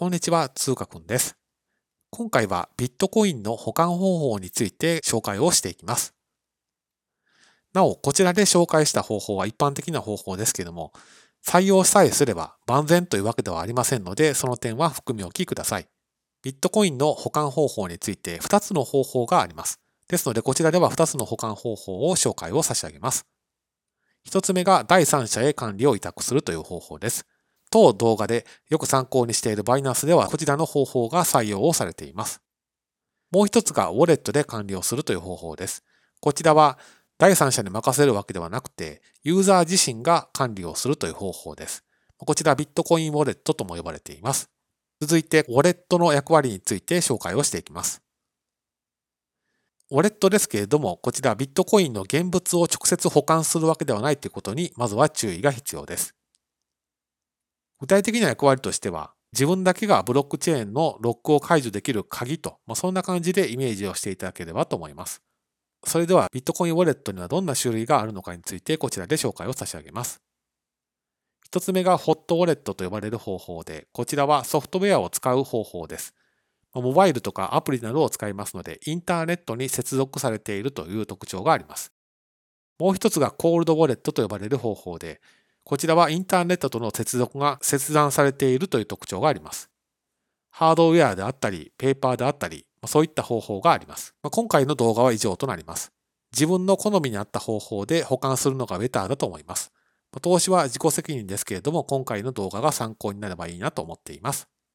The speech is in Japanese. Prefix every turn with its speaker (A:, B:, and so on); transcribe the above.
A: こんにちは、通貨くんです。今回はビットコインの保管方法について紹介をしていきます。なお、こちらで紹介した方法は一般的な方法ですけども、採用さえすれば万全というわけではありませんので、その点は含み置きください。ビットコインの保管方法について2つの方法があります。ですので、こちらでは2つの保管方法を紹介を差し上げます。1つ目が第三者へ管理を委託するという方法です。当動画でよく参考にしているバイナンスではこちらの方法が採用をされています。もう一つがウォレットで管理をするという方法です。こちらは第三者に任せるわけではなくて、ユーザー自身が管理をするという方法です。こちらビットコインウォレットとも呼ばれています。続いて、ウォレットの役割について紹介をしていきます。ウォレットですけれども、こちらビットコインの現物を直接保管するわけではないということに、まずは注意が必要です。具体的な役割としては、自分だけがブロックチェーンのロックを解除できる鍵と、まあ、そんな感じでイメージをしていただければと思います。それでは、ビットコインウォレットにはどんな種類があるのかについてこちらで紹介を差し上げます。一つ目がホットウォレットと呼ばれる方法で、こちらはソフトウェアを使う方法です。モバイルとかアプリなどを使いますので、インターネットに接続されているという特徴があります。もう一つがコールドウォレットと呼ばれる方法で、こちらはインターネットとの接続が切断されているという特徴があります。ハードウェアであったり、ペーパーであったり、そういった方法があります。今回の動画は以上となります。自分の好みに合った方法で保管するのがベターだと思います。投資は自己責任ですけれども、今回の動画が参考になればいいなと思っています。